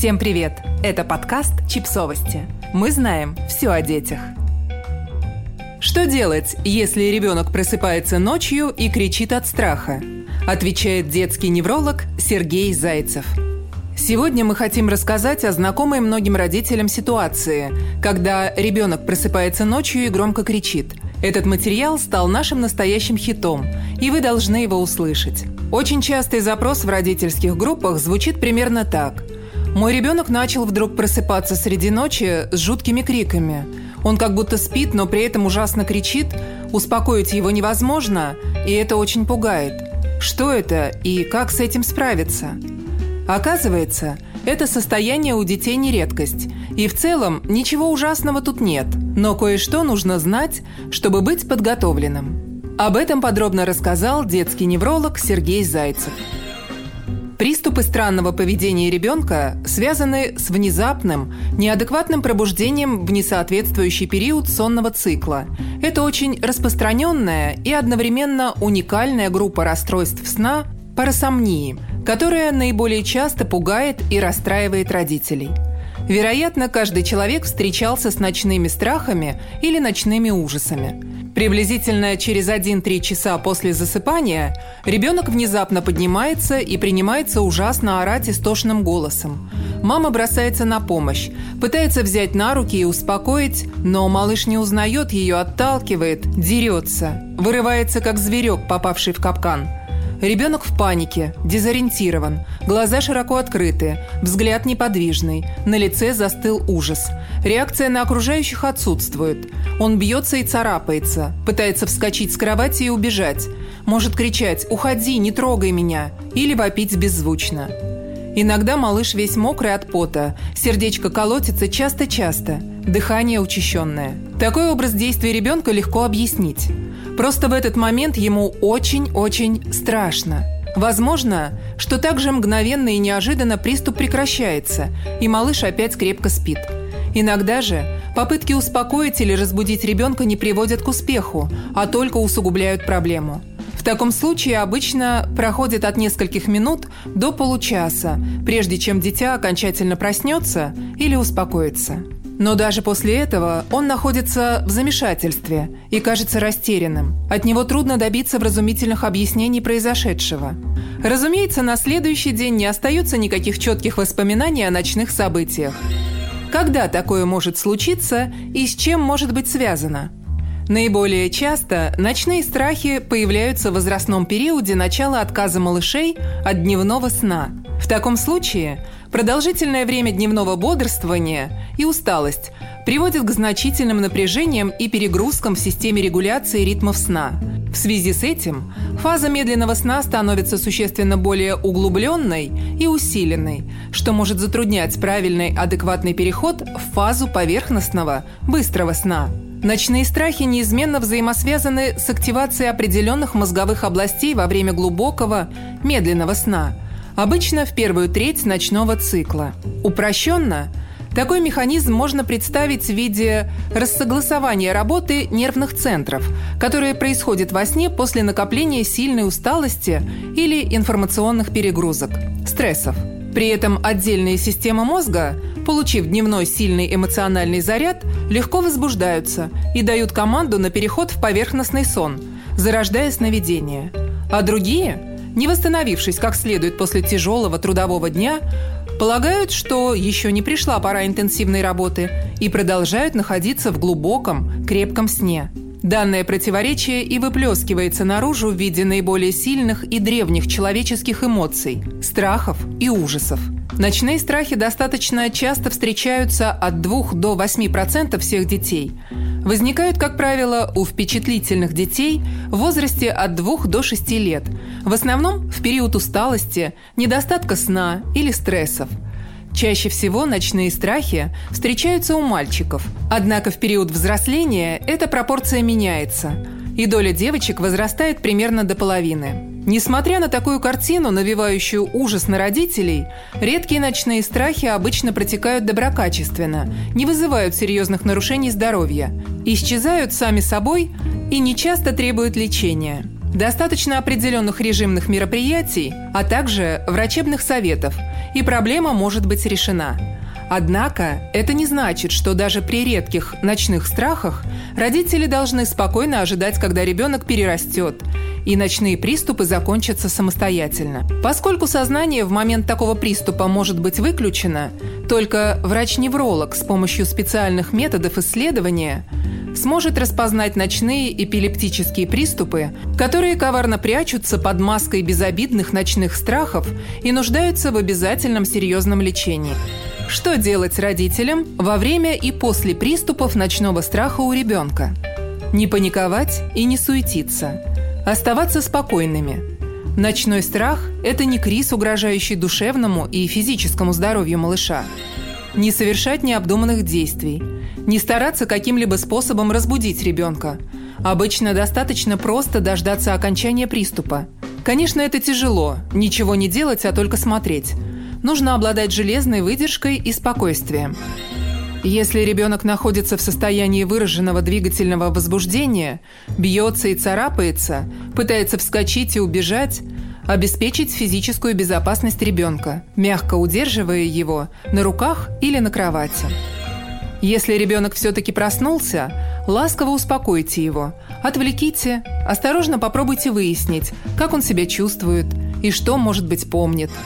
Всем привет! Это подкаст «Чипсовости». Мы знаем все о детях. Что делать, если ребенок просыпается ночью и кричит от страха? Отвечает детский невролог Сергей Зайцев. Сегодня мы хотим рассказать о знакомой многим родителям ситуации, когда ребенок просыпается ночью и громко кричит. Этот материал стал нашим настоящим хитом, и вы должны его услышать. Очень частый запрос в родительских группах звучит примерно так. Мой ребенок начал вдруг просыпаться среди ночи с жуткими криками. Он как будто спит, но при этом ужасно кричит, успокоить его невозможно, и это очень пугает. Что это и как с этим справиться? Оказывается, это состояние у детей не редкость. И в целом ничего ужасного тут нет. Но кое-что нужно знать, чтобы быть подготовленным. Об этом подробно рассказал детский невролог Сергей Зайцев. Приступы странного поведения ребенка связаны с внезапным, неадекватным пробуждением в несоответствующий период сонного цикла. Это очень распространенная и одновременно уникальная группа расстройств сна – парасомнии – которая наиболее часто пугает и расстраивает родителей. Вероятно, каждый человек встречался с ночными страхами или ночными ужасами. Приблизительно через 1-3 часа после засыпания ребенок внезапно поднимается и принимается ужасно орать истошным голосом. Мама бросается на помощь, пытается взять на руки и успокоить, но малыш не узнает ее, отталкивает, дерется, вырывается как зверек, попавший в капкан – Ребенок в панике, дезориентирован, глаза широко открыты, взгляд неподвижный, на лице застыл ужас. Реакция на окружающих отсутствует. Он бьется и царапается, пытается вскочить с кровати и убежать. Может кричать «Уходи, не трогай меня!» или вопить беззвучно. Иногда малыш весь мокрый от пота, сердечко колотится часто-часто, дыхание учащенное. Такой образ действия ребенка легко объяснить. Просто в этот момент ему очень-очень страшно. Возможно, что также мгновенно и неожиданно приступ прекращается, и малыш опять крепко спит. Иногда же попытки успокоить или разбудить ребенка не приводят к успеху, а только усугубляют проблему. В таком случае обычно проходит от нескольких минут до получаса, прежде чем дитя окончательно проснется или успокоится. Но даже после этого он находится в замешательстве и кажется растерянным. От него трудно добиться вразумительных объяснений произошедшего. Разумеется, на следующий день не остается никаких четких воспоминаний о ночных событиях. Когда такое может случиться и с чем может быть связано? Наиболее часто ночные страхи появляются в возрастном периоде начала отказа малышей от дневного сна. В таком случае Продолжительное время дневного бодрствования и усталость приводят к значительным напряжениям и перегрузкам в системе регуляции ритмов сна. В связи с этим фаза медленного сна становится существенно более углубленной и усиленной, что может затруднять правильный адекватный переход в фазу поверхностного, быстрого сна. Ночные страхи неизменно взаимосвязаны с активацией определенных мозговых областей во время глубокого, медленного сна – Обычно в первую треть ночного цикла. Упрощенно такой механизм можно представить в виде рассогласования работы нервных центров, которое происходит во сне после накопления сильной усталости или информационных перегрузок, стрессов. При этом отдельные системы мозга, получив дневной сильный эмоциональный заряд, легко возбуждаются и дают команду на переход в поверхностный сон, зарождая сновидение. А другие – не восстановившись как следует после тяжелого трудового дня, полагают, что еще не пришла пора интенсивной работы и продолжают находиться в глубоком, крепком сне. Данное противоречие и выплескивается наружу в виде наиболее сильных и древних человеческих эмоций – страхов и ужасов. Ночные страхи достаточно часто встречаются от 2 до 8% всех детей – возникают, как правило, у впечатлительных детей в возрасте от 2 до 6 лет, в основном в период усталости, недостатка сна или стрессов. Чаще всего ночные страхи встречаются у мальчиков, однако в период взросления эта пропорция меняется, и доля девочек возрастает примерно до половины. Несмотря на такую картину, навевающую ужас на родителей, редкие ночные страхи обычно протекают доброкачественно, не вызывают серьезных нарушений здоровья, исчезают сами собой и нечасто требуют лечения. Достаточно определенных режимных мероприятий, а также врачебных советов, и проблема может быть решена. Однако это не значит, что даже при редких ночных страхах родители должны спокойно ожидать, когда ребенок перерастет, и ночные приступы закончатся самостоятельно. Поскольку сознание в момент такого приступа может быть выключено, только врач-невролог с помощью специальных методов исследования сможет распознать ночные эпилептические приступы, которые коварно прячутся под маской безобидных ночных страхов и нуждаются в обязательном серьезном лечении. Что делать родителям во время и после приступов ночного страха у ребенка? Не паниковать и не суетиться. Оставаться спокойными. Ночной страх – это не криз, угрожающий душевному и физическому здоровью малыша. Не совершать необдуманных действий. Не стараться каким-либо способом разбудить ребенка. Обычно достаточно просто дождаться окончания приступа. Конечно, это тяжело – ничего не делать, а только смотреть – нужно обладать железной выдержкой и спокойствием. Если ребенок находится в состоянии выраженного двигательного возбуждения, бьется и царапается, пытается вскочить и убежать, обеспечить физическую безопасность ребенка, мягко удерживая его на руках или на кровати. Если ребенок все-таки проснулся, ласково успокойте его, отвлеките, осторожно попробуйте выяснить, как он себя чувствует и что, может быть, помнит –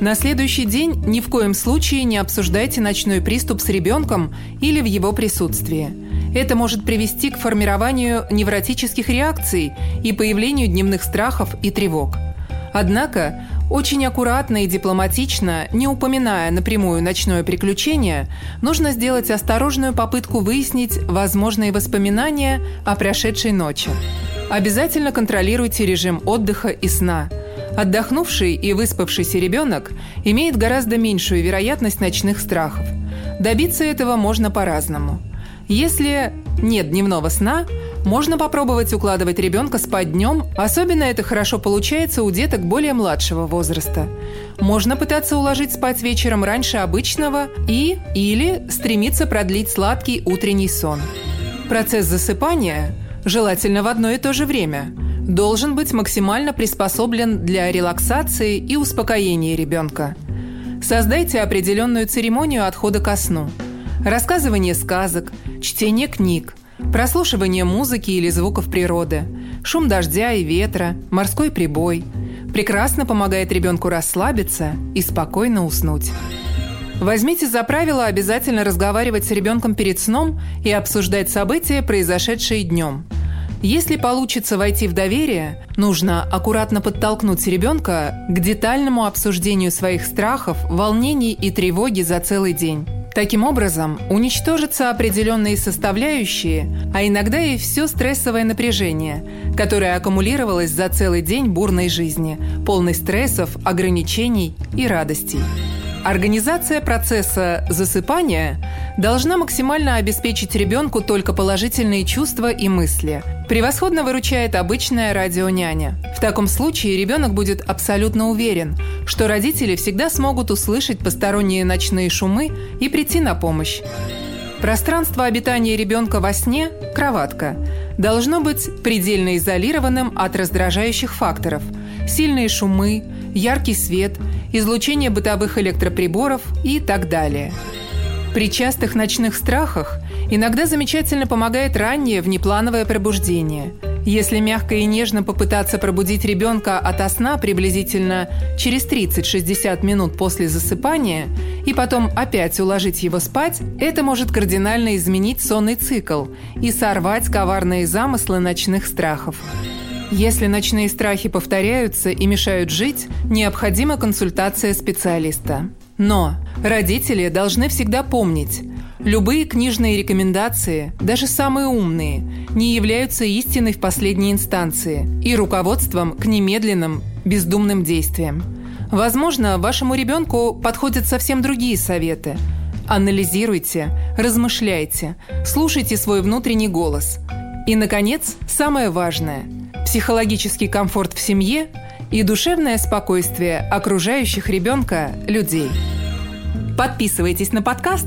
на следующий день ни в коем случае не обсуждайте ночной приступ с ребенком или в его присутствии. Это может привести к формированию невротических реакций и появлению дневных страхов и тревог. Однако, очень аккуратно и дипломатично, не упоминая напрямую ночное приключение, нужно сделать осторожную попытку выяснить возможные воспоминания о прошедшей ночи. Обязательно контролируйте режим отдыха и сна – Отдохнувший и выспавшийся ребенок имеет гораздо меньшую вероятность ночных страхов. Добиться этого можно по-разному. Если нет дневного сна, можно попробовать укладывать ребенка спать днем, особенно это хорошо получается у деток более младшего возраста. Можно пытаться уложить спать вечером раньше обычного и или стремиться продлить сладкий утренний сон. Процесс засыпания желательно в одно и то же время – должен быть максимально приспособлен для релаксации и успокоения ребенка. Создайте определенную церемонию отхода ко сну. Рассказывание сказок, чтение книг, прослушивание музыки или звуков природы, шум дождя и ветра, морской прибой прекрасно помогает ребенку расслабиться и спокойно уснуть. Возьмите за правило обязательно разговаривать с ребенком перед сном и обсуждать события, произошедшие днем – если получится войти в доверие, нужно аккуратно подтолкнуть ребенка к детальному обсуждению своих страхов, волнений и тревоги за целый день. Таким образом, уничтожатся определенные составляющие, а иногда и все стрессовое напряжение, которое аккумулировалось за целый день бурной жизни, полной стрессов, ограничений и радостей. Организация процесса засыпания должна максимально обеспечить ребенку только положительные чувства и мысли. Превосходно выручает обычная радионяня. В таком случае ребенок будет абсолютно уверен, что родители всегда смогут услышать посторонние ночные шумы и прийти на помощь. Пространство обитания ребенка во сне – кроватка – должно быть предельно изолированным от раздражающих факторов – сильные шумы, яркий свет, излучение бытовых электроприборов и так далее. При частых ночных страхах иногда замечательно помогает раннее внеплановое пробуждение. Если мягко и нежно попытаться пробудить ребенка от сна приблизительно через 30-60 минут после засыпания и потом опять уложить его спать, это может кардинально изменить сонный цикл и сорвать коварные замыслы ночных страхов. Если ночные страхи повторяются и мешают жить, необходима консультация специалиста. Но родители должны всегда помнить, любые книжные рекомендации, даже самые умные, не являются истиной в последней инстанции и руководством к немедленным, бездумным действиям. Возможно, вашему ребенку подходят совсем другие советы. Анализируйте, размышляйте, слушайте свой внутренний голос. И, наконец, самое важное – психологический комфорт в семье и душевное спокойствие окружающих ребенка людей. Подписывайтесь на подкаст,